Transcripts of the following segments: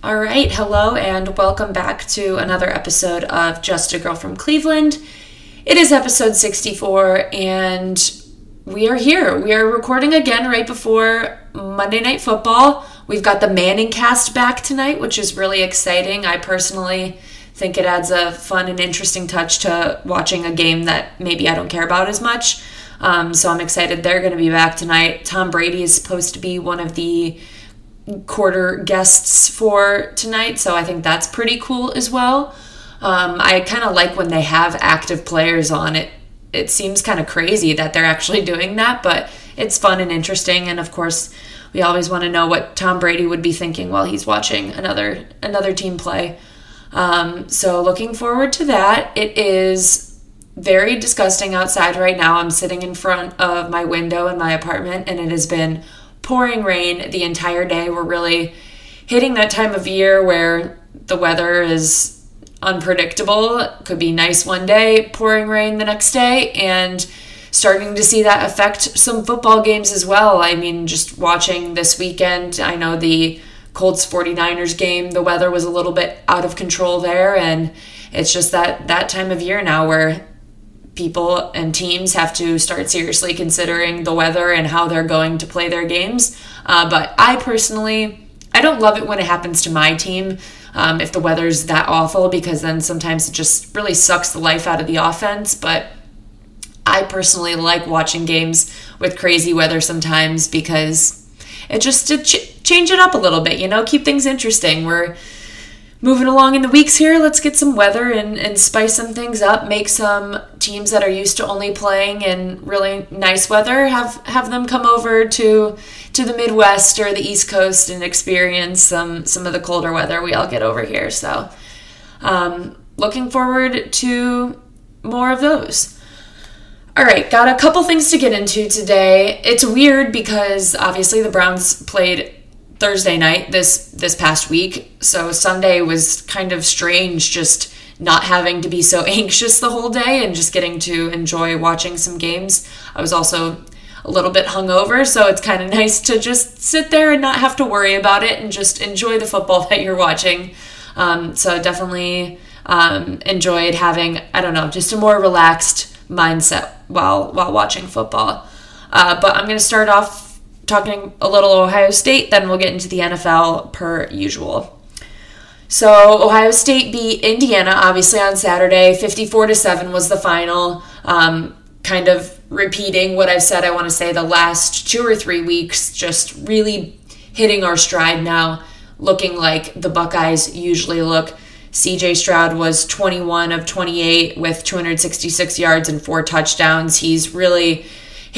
All right, hello, and welcome back to another episode of Just a Girl from Cleveland. It is episode 64, and we are here. We are recording again right before Monday Night Football. We've got the Manning cast back tonight, which is really exciting. I personally think it adds a fun and interesting touch to watching a game that maybe I don't care about as much. Um, so I'm excited they're going to be back tonight. Tom Brady is supposed to be one of the quarter guests for tonight, so I think that's pretty cool as well. Um, I kind of like when they have active players on it. It seems kind of crazy that they're actually doing that, but it's fun and interesting. And of course, we always want to know what Tom Brady would be thinking while he's watching another another team play. Um, so looking forward to that. It is very disgusting outside right now. I'm sitting in front of my window in my apartment, and it has been pouring rain the entire day. We're really hitting that time of year where the weather is unpredictable. It could be nice one day, pouring rain the next day, and starting to see that affect some football games as well. I mean, just watching this weekend, I know the Colts 49ers game, the weather was a little bit out of control there and it's just that that time of year now where people and teams have to start seriously considering the weather and how they're going to play their games. Uh, but I personally, I don't love it when it happens to my team. Um, if the weather's that awful, because then sometimes it just really sucks the life out of the offense. But I personally like watching games with crazy weather sometimes because it just to ch- change it up a little bit, you know, keep things interesting. We're moving along in the weeks here, let's get some weather and, and spice some things up. Make some teams that are used to only playing in really nice weather have have them come over to to the Midwest or the East Coast and experience some some of the colder weather we all get over here. So, um, looking forward to more of those. All right, got a couple things to get into today. It's weird because obviously the Browns played Thursday night this this past week. So Sunday was kind of strange just not having to be so anxious the whole day and just getting to enjoy watching some games. I was also a little bit hungover, so it's kind of nice to just sit there and not have to worry about it and just enjoy the football that you're watching. Um, so definitely um, enjoyed having I don't know just a more relaxed mindset while while watching football. Uh, but I'm going to start off talking a little Ohio State, then we'll get into the NFL per usual. So Ohio State beat Indiana obviously on Saturday, 54 to 7 was the final. Um, kind of repeating what I've said I want to say the last 2 or 3 weeks just really hitting our stride now, looking like the Buckeyes usually look. CJ Stroud was 21 of 28 with 266 yards and four touchdowns. He's really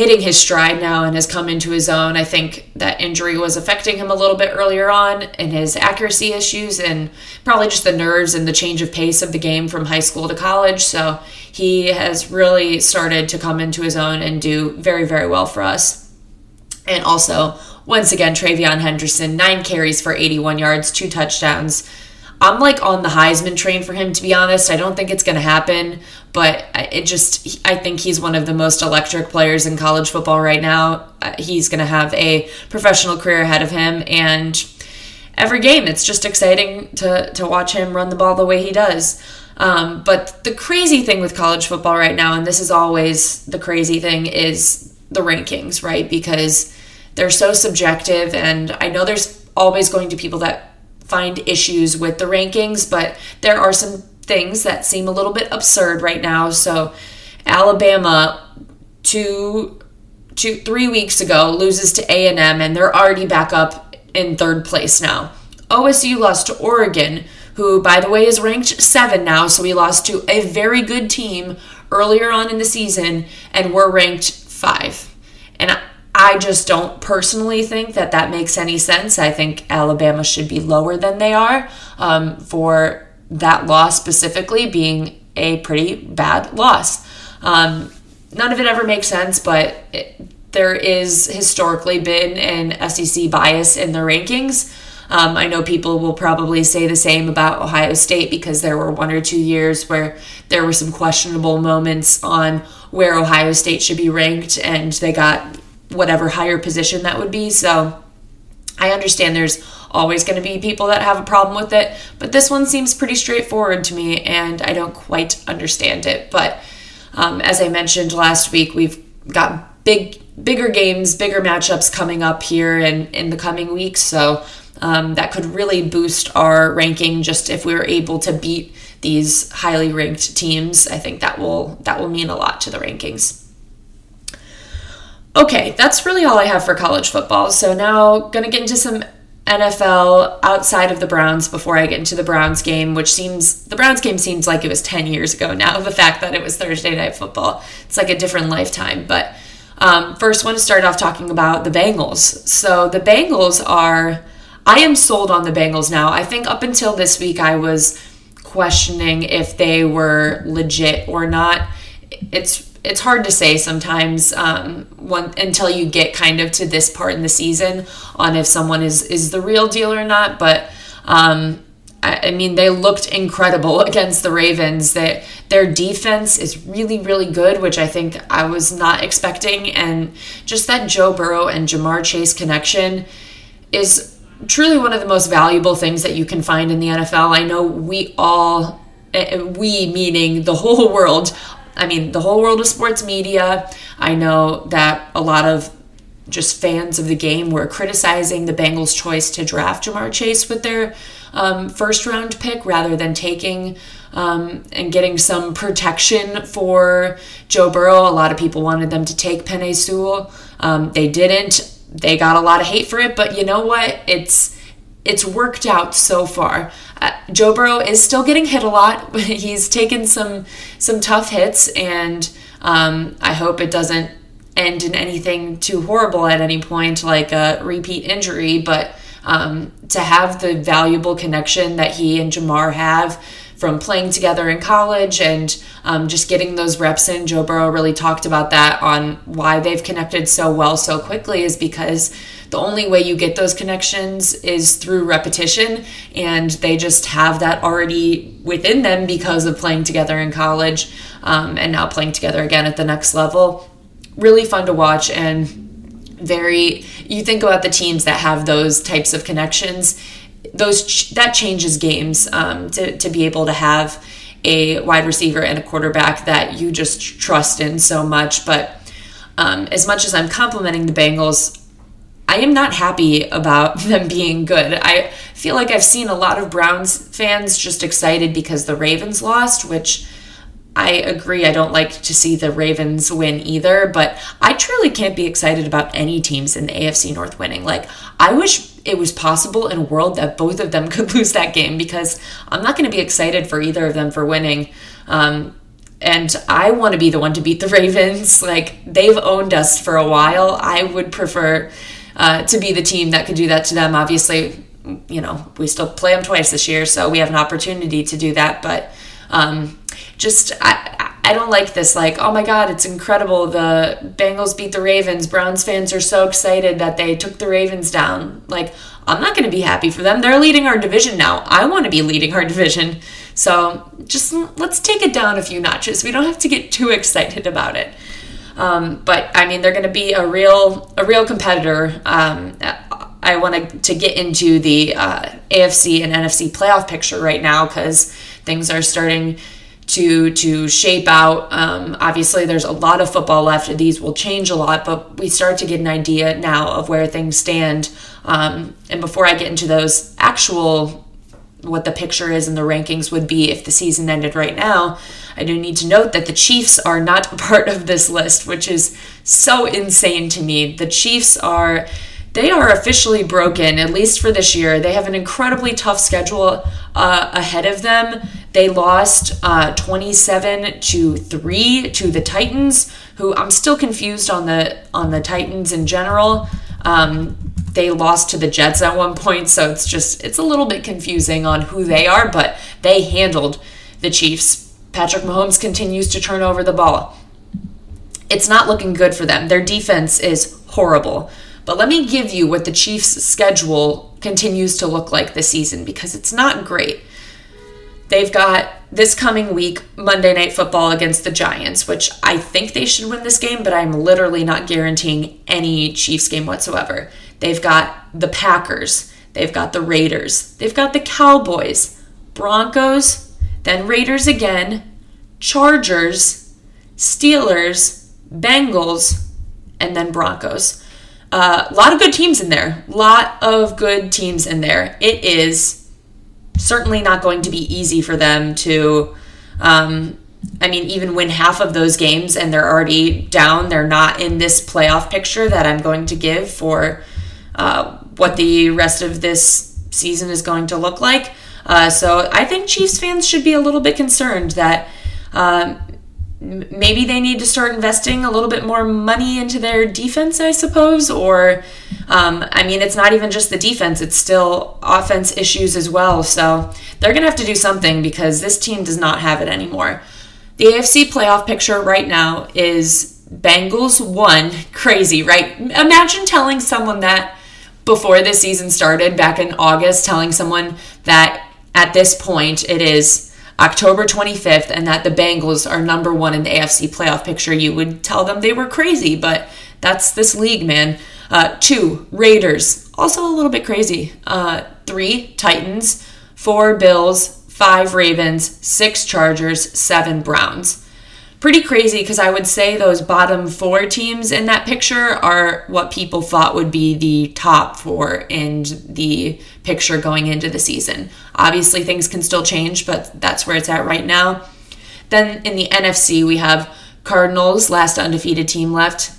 hitting his stride now and has come into his own. I think that injury was affecting him a little bit earlier on and his accuracy issues and probably just the nerves and the change of pace of the game from high school to college. So he has really started to come into his own and do very, very well for us. And also, once again, TreVeyon Henderson, nine carries for 81 yards, two touchdowns. I'm like on the Heisman train for him, to be honest. I don't think it's going to happen, but it just, I think he's one of the most electric players in college football right now. Uh, he's going to have a professional career ahead of him, and every game, it's just exciting to, to watch him run the ball the way he does. Um, but the crazy thing with college football right now, and this is always the crazy thing, is the rankings, right? Because they're so subjective, and I know there's always going to be people that find issues with the rankings, but there are some things that seem a little bit absurd right now. So, Alabama two two three weeks ago loses to A&M and they're already back up in third place now. OSU lost to Oregon, who by the way is ranked 7 now, so we lost to a very good team earlier on in the season and we're ranked 5. And I just don't personally think that that makes any sense. I think Alabama should be lower than they are um, for that loss specifically being a pretty bad loss. Um, none of it ever makes sense, but it, there is historically been an SEC bias in the rankings. Um, I know people will probably say the same about Ohio State because there were one or two years where there were some questionable moments on where Ohio State should be ranked, and they got whatever higher position that would be. So I understand there's always going to be people that have a problem with it. But this one seems pretty straightforward to me, and I don't quite understand it. But um, as I mentioned last week, we've got big, bigger games, bigger matchups coming up here in, in the coming weeks. So um, that could really boost our ranking just if we're able to beat these highly ranked teams. I think that will that will mean a lot to the rankings. Okay, that's really all I have for college football. So now going to get into some NFL outside of the Browns before I get into the Browns game, which seems the Browns game seems like it was 10 years ago now. The fact that it was Thursday night football, it's like a different lifetime. But um, first, want to start off talking about the Bengals. So the Bengals are, I am sold on the Bengals now. I think up until this week, I was questioning if they were legit or not. It's it's hard to say sometimes um, one, until you get kind of to this part in the season on if someone is is the real deal or not. But um, I, I, mean, they looked incredible against the Ravens. That their defense is really really good, which I think I was not expecting, and just that Joe Burrow and Ja'Marr Chase connection is truly one of the most valuable things that you can find in the NFL. I know we all eh, eh, we meaning the whole world I mean, the whole world of sports media. I know that a lot of just fans of the game were criticizing the Bengals' choice to draft Ja'Marr Chase with their um, first round pick rather than taking um, and getting some protection for Joe Burrow. A lot of people wanted them to take Penei Sewell. Um, they didn't. They got a lot of hate for it, but you know what? It's it's worked out so far. Uh, Joe Burrow is still getting hit a lot. He's taken some some tough hits, and um, I hope it doesn't end in anything too horrible at any point, like a repeat injury. But um, to have the valuable connection that he and Ja'Marr have from playing together in college and um, just getting those reps in. Joe Burrow really talked about that on why they've connected so well so quickly is because the only way you get those connections is through repetition, and they just have that already within them because of playing together in college um, and now playing together again at the next level. Really fun to watch and very you think about the teams that have those types of connections those that changes games um, to, to be able to have a wide receiver and a quarterback that you just trust in so much but um, as much as i'm complimenting the bengals I am not happy about them being good. I feel like I've seen a lot of Browns fans just excited because the Ravens lost, which I agree. I don't like to see the Ravens win either, but I truly can't be excited about any teams in the AFC North winning. Like, I wish it was possible in a world that both of them could lose that game because I'm not going to be excited for either of them for winning. Um, and I want to be the one to beat the Ravens. Like, they've owned us for a while. I would prefer uh, to be the team that could do that to them. Obviously, you know, we still play them twice this year, so we have an opportunity to do that. But um, just, I, I don't like this. Like, oh my God, it's incredible. The Bengals beat the Ravens. Browns fans are so excited that they took the Ravens down. Like, I'm not going to be happy for them. They're leading our division now. I want to be leading our division. So just let's take it down a few notches. We don't have to get too excited about it. Um, but I mean, they're going to be a real a real competitor. Um, I wanted to get into the uh, AFC and NFC playoff picture right now because things are starting to to shape out. Um, obviously, there's a lot of football left. These will change a lot, but we start to get an idea now of where things stand. Um, and before I get into those actual what the picture is and the rankings would be if the season ended right now, I do need to note that the Chiefs are not a part of this list, which is so insane to me. The Chiefs are they are officially broken at least for this year. They have an incredibly tough schedule uh, ahead of them. They lost uh, 27 to 3 to the Titans, who I'm still confused on the on the Titans in general. Um, they lost to the Jets at one point, so it's just it's a little bit confusing on who they are, but they handled the Chiefs. Patrick Mahomes continues to turn over the ball. It's not looking good for them. Their defense is horrible. But let me give you what the Chiefs' schedule continues to look like this season because it's not great. They've got this coming week Monday Night Football against the Giants, which I think they should win this game, but I'm literally not guaranteeing any Chiefs game whatsoever. They've got the Packers. they've got the Raiders, they've got the Cowboys, Broncos, then Raiders again, Chargers, Steelers, Bengals, and then Broncos. A uh, lot of good teams in there. Lot of good teams in there. It is certainly not going to be easy for them to, um, I mean, even win half of those games and they're already down. They're not in this playoff picture that I'm going to give for uh, what the rest of this season is going to look like. Uh, so I think Chiefs fans should be a little bit concerned that um, maybe they need to start investing a little bit more money into their defense, I suppose. Or, um, I mean, it's not even just the defense, it's still offense issues as well. So they're going to have to do something because this team does not have it anymore. The AFC playoff picture right now is Bengals one. Crazy, right? Imagine telling someone that before the season started back in August, telling someone that at this point it is October 25th and that the Bengals are number one in the AFC playoff picture, you would tell them they were crazy, but that's this league, man. Uh, two, Raiders, also a little bit crazy. Uh, three, Titans. Four, Bills. Five, Ravens. Six, Chargers. Seven, Browns pretty crazy because I would say those bottom four teams in that picture are what people thought would be the top four in the picture going into the season. Obviously, things can still change, but that's where it's at right now. Then in the NFC, we have Cardinals, last undefeated team left,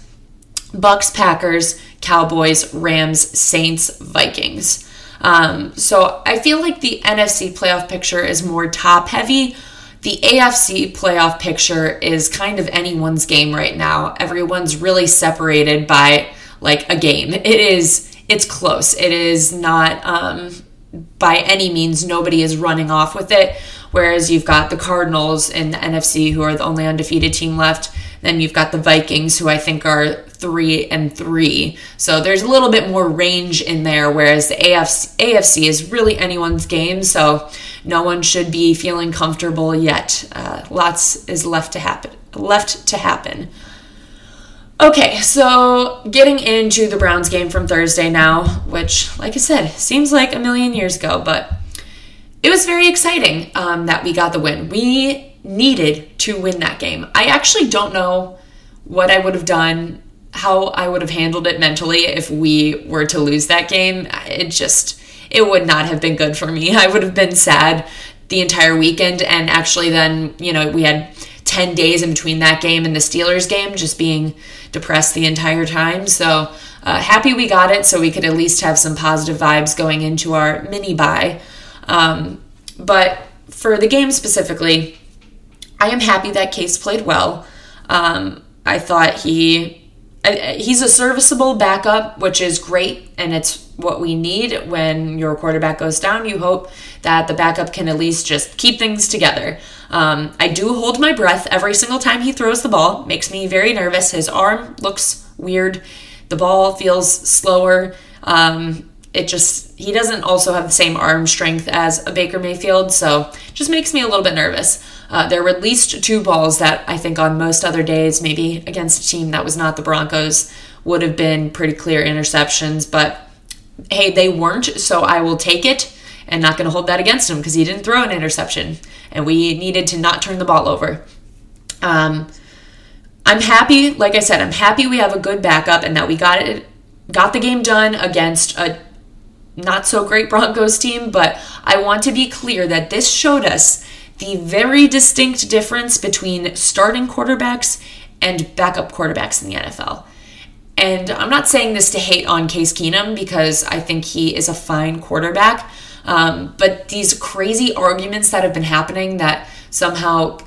Bucs, Packers, Cowboys, Rams, Saints, Vikings. Um, so I feel like the NFC playoff picture is more top heavy the AFC playoff picture is kind of anyone's game right now. Everyone's really separated by like a game. It is it's close. It is not um, by any means nobody is running off with it. Whereas you've got the Cardinals in the NFC who are the only undefeated team left. Then you've got the Vikings who I think are three and three. So there's a little bit more range in there, whereas the AFC, AFC is really anyone's game. So no one should be feeling comfortable yet. Uh, lots is left to happen. Left to happen. Okay, so getting into the Browns game from Thursday now, which, like I said, seems like a million years ago, but it was very exciting um, that we got the win. We needed to win that game. I actually don't know what I would have done, how I would have handled it mentally if we were to lose that game. It just it would not have been good for me. I would have been sad the entire weekend. And actually, then, you know, we had 10 days in between that game and the Steelers game, just being depressed the entire time. So, uh, happy we got it so we could at least have some positive vibes going into our mini bye. Um, but for the game specifically, I am happy that Case played well. Um, I thought he he's a serviceable backup, which is great, and it's what we need when your quarterback goes down. You hope that the backup can at least just keep things together. Um, I do hold my breath every single time he throws the ball. Makes me very nervous. His arm looks weird. The ball feels slower. Um, it just he doesn't also have the same arm strength as a Baker Mayfield, so just makes me a little bit nervous. Uh, there were at least two balls that I think on most other days, maybe against a team that was not the Broncos, would have been pretty clear interceptions, but hey, they weren't, so I will take it and not going to hold that against him because he didn't throw an interception, and we needed to not turn the ball over. Um, I'm happy, like I said, I'm happy we have a good backup and that we got it, got the game done against a not so great Broncos team. But I want to be clear that this showed us the very distinct difference between starting quarterbacks and backup quarterbacks in the NFL. And I'm not saying this to hate on Case Keenum because I think he is a fine quarterback. Um, but these crazy arguments that have been happening that somehow,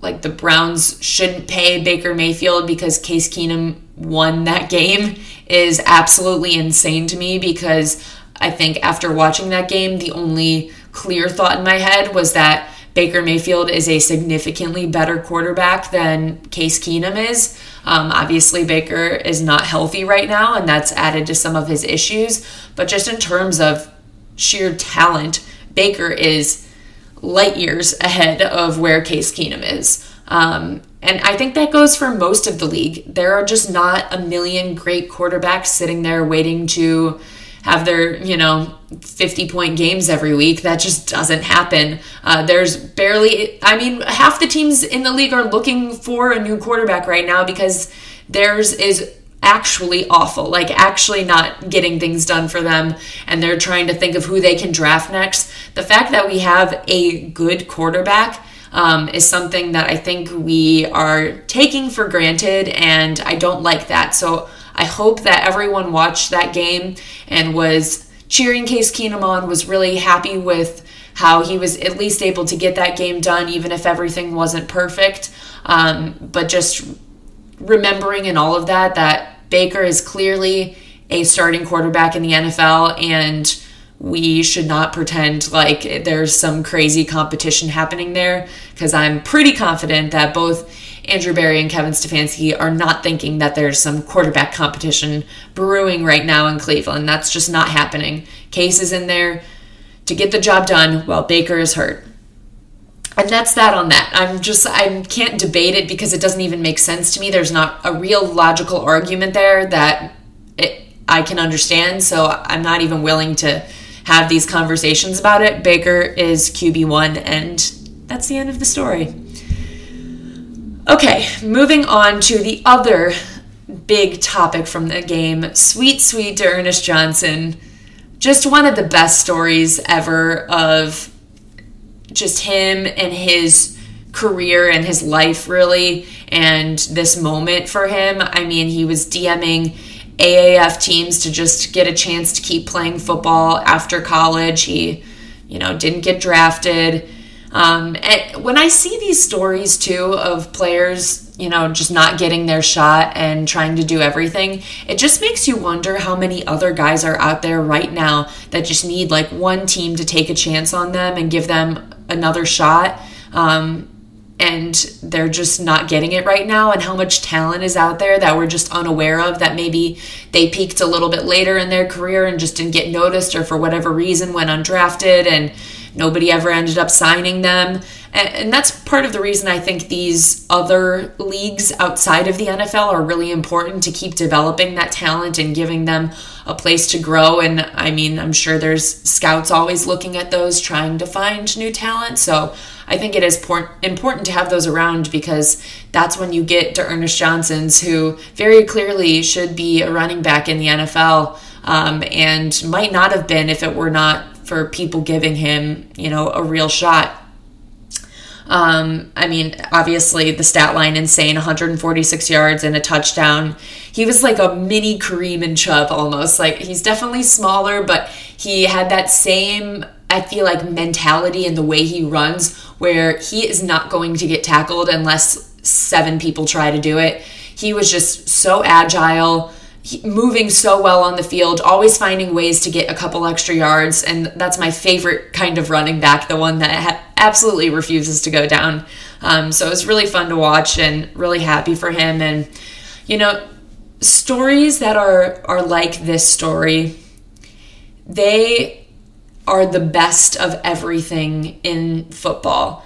like the Browns shouldn't pay Baker Mayfield because Case Keenum won that game is absolutely insane to me because I think after watching that game, the only clear thought in my head was that Baker Mayfield is a significantly better quarterback than Case Keenum is. Um, obviously, Baker is not healthy right now, and that's added to some of his issues. But just in terms of sheer talent, Baker is light years ahead of where Case Keenum is. Um, and I think that goes for most of the league. There are just not a million great quarterbacks sitting there waiting to have their, you know, 50 point games every week. That just doesn't happen. Uh, there's barely, I mean, half the teams in the league are looking for a new quarterback right now because theirs is actually awful, like actually not getting things done for them, and they're trying to think of who they can draft next. The fact that we have a good quarterback um, is something that I think we are taking for granted, and I don't like that. So I hope that everyone watched that game and was cheering Case Keenum on, was really happy with how he was at least able to get that game done, even if everything wasn't perfect. Um, but just remembering in all of that that Baker is clearly a starting quarterback in the NFL and we should not pretend like there's some crazy competition happening there because I'm pretty confident that both Andrew Berry and Kevin Stefanski are not thinking that there's some quarterback competition brewing right now in Cleveland. That's just not happening. Case is in there to get the job done while Baker is hurt. And that's that on that. I'm just I can't debate it because it doesn't even make sense to me. There's not a real logical argument there that it, I can understand, so I'm not even willing to have these conversations about it. Baker is QB1 and that's the end of the story. Okay, moving on to the other big topic from the game sweet, sweet D'Ernest Johnson. Just one of the best stories ever of just him and his career and his life, really, and this moment for him. I mean, he was DMing AAF teams to just get a chance to keep playing football after college. He, you know, didn't get drafted um, and when I see these stories too of players, you know, just not getting their shot and trying to do everything, it just makes you wonder how many other guys are out there right now that just need like one team to take a chance on them and give them another shot. Um, and they're just not getting it right now, and how much talent is out there that we're just unaware of that maybe they peaked a little bit later in their career and just didn't get noticed or for whatever reason went undrafted and Nobody ever ended up signing them. And, and that's part of the reason I think these other leagues outside of the NFL are really important to keep developing that talent and giving them a place to grow. And I mean, I'm sure there's scouts always looking at those, trying to find new talent. So I think it is por- important to have those around because that's when you get to Ernest Johnsons, who very clearly should be a running back in the NFL um, and might not have been if it were not for people giving him, you know, a real shot. Um, I mean, obviously the stat line insane 146 yards and a touchdown. He was like a mini Kareem and Chubb almost. Like he's definitely smaller, but he had that same, I feel like, mentality and the way he runs where he is not going to get tackled unless seven people try to do it. He was just so agile moving so well on the field, always finding ways to get a couple extra yards. And that's my favorite kind of running back, the one that ha- absolutely refuses to go down. Um, so it was really fun to watch and really happy for him. And, you know, stories that are, are like this story, they are the best of everything in football.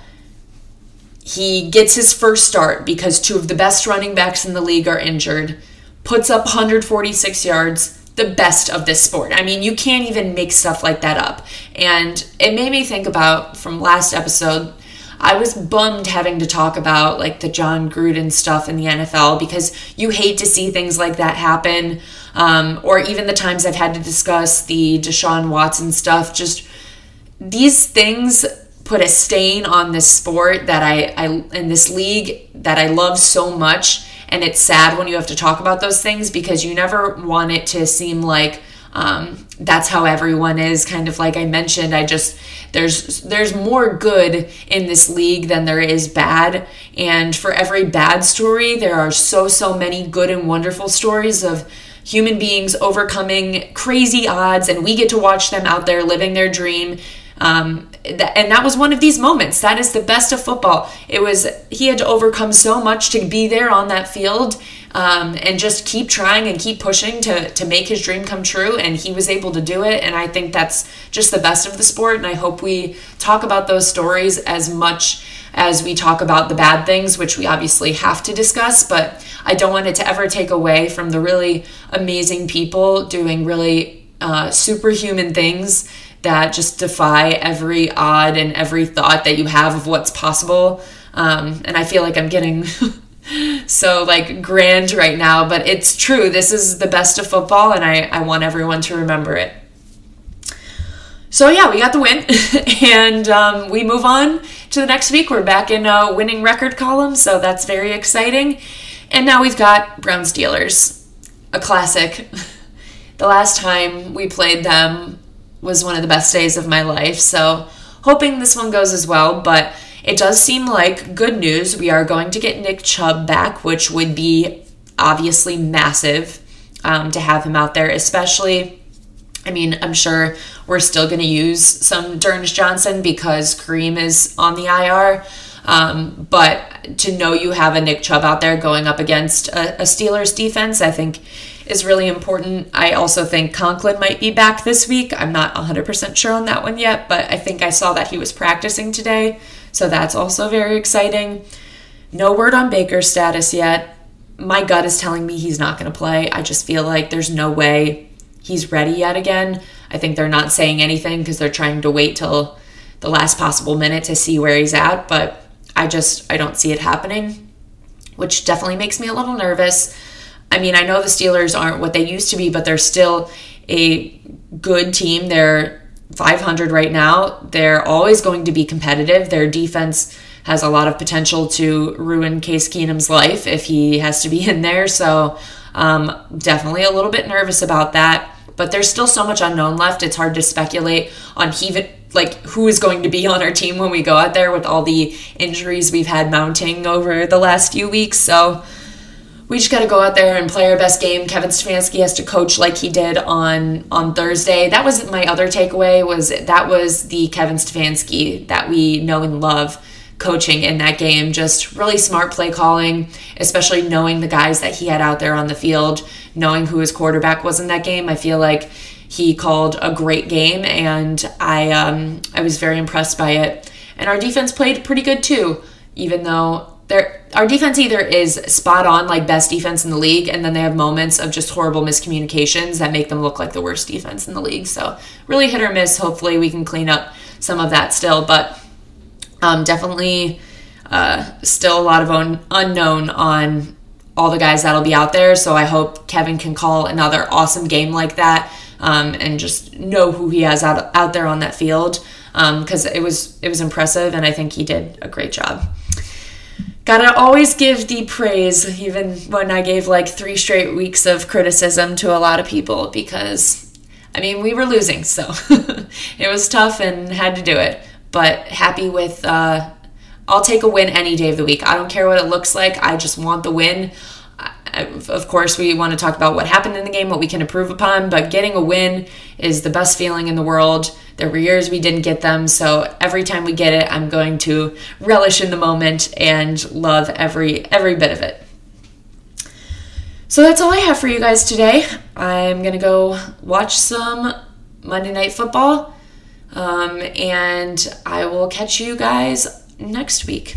He gets his first start because two of the best running backs in the league are injured puts up 146 yards, the best of this sport. I mean, you can't even make stuff like that up. And it made me think about from last episode, I was bummed having to talk about like the Jon Gruden stuff in the NFL because you hate to see things like that happen. Um, or even the times I've had to discuss the Deshaun Watson stuff. Just these things put a stain on this sport that I, I in this league that I love so much and it's sad when you have to talk about those things because you never want it to seem like um, that's how everyone is kind of like i mentioned i just there's there's more good in this league than there is bad. And for every bad story there are so so many good and wonderful stories of human beings overcoming crazy odds and we get to watch them out there living their dream. Um, and that was one of these moments. That is the best of football. It was he had to overcome so much to be there on that field um, and just keep trying and keep pushing to to make his dream come true. And he was able to do it. And I think that's just the best of the sport. And I hope we talk about those stories as much as we talk about the bad things, which we obviously have to discuss. But I don't want it to ever take away from the really amazing people doing really uh, superhuman things that just defy every odd and every thought that you have of what's possible. Um, and I feel like I'm getting so like grand right now, but it's true. This is the best of football, and I, I want everyone to remember it. So yeah, we got the win, and um, we move on to the next week. We're back in a winning record column, so that's very exciting. And now we've got Brown Steelers, a classic. The last time we played them was one of the best days of my life, so hoping this one goes as well. But it does seem like good news. We are going to get Nick Chubb back, which would be obviously massive um, to have him out there, especially. I mean, I'm sure we're still going to use some D'Ernest Johnson because Kareem is on the IR. Um, but to know you have a Nick Chubb out there going up against a, a Steelers defense, I think is really important. I also think Conklin might be back this week. I'm not 100% sure on that one yet, but I think I saw that he was practicing today. So that's also very exciting. No word on Baker's status yet. My gut is telling me he's not going to play. I just feel like there's no way he's ready yet again. I think they're not saying anything because they're trying to wait till the last possible minute to see where he's at, but I just I don't see it happening, which definitely makes me a little nervous. I mean, I know the Steelers aren't what they used to be, but they're still a good team. They're 500 right now. They're always going to be competitive. Their defense has a lot of potential to ruin Case Keenum's life if he has to be in there. So, um, definitely a little bit nervous about that. But there's still so much unknown left. It's hard to speculate on even like who is going to be on our team when we go out there with all the injuries we've had mounting over the last few weeks. So we just got to go out there and play our best game. Kevin Stefanski has to coach like he did on on Thursday. That was my other takeaway was that was the Kevin Stefanski that we know and love coaching in that game. Just really smart play calling, especially knowing the guys that he had out there on the field, knowing who his quarterback was in that game. I feel like he called a great game, and I um, I was very impressed by it. And our defense played pretty good too, even though our defense either is spot on like best defense in the league and then they have moments of just horrible miscommunications that make them look like the worst defense in the league. So really hit or miss. Hopefully we can clean up some of that still but um, definitely uh, still a lot of un- unknown on all the guys that'll be out there. So i hope kevin can call another awesome game like that um, and just know who he has out, out there on that field because um, it was it was impressive and i think he did a great job Gotta always give the praise, even when I gave like three straight weeks of criticism to a lot of people, because I mean, we were losing, so it was tough and had to do it. But happy with, uh, I'll take a win any day of the week. I don't care what it looks like, I just want the win. Of course, we want to talk about what happened in the game, what we can improve upon, but getting a win is the best feeling in the world. There were years we didn't get them, so every time we get it, I'm going to relish in the moment and love every every bit of it. So that's all I have for you guys today. I'm gonna go watch some Monday Night Football, um, and I will catch you guys next week.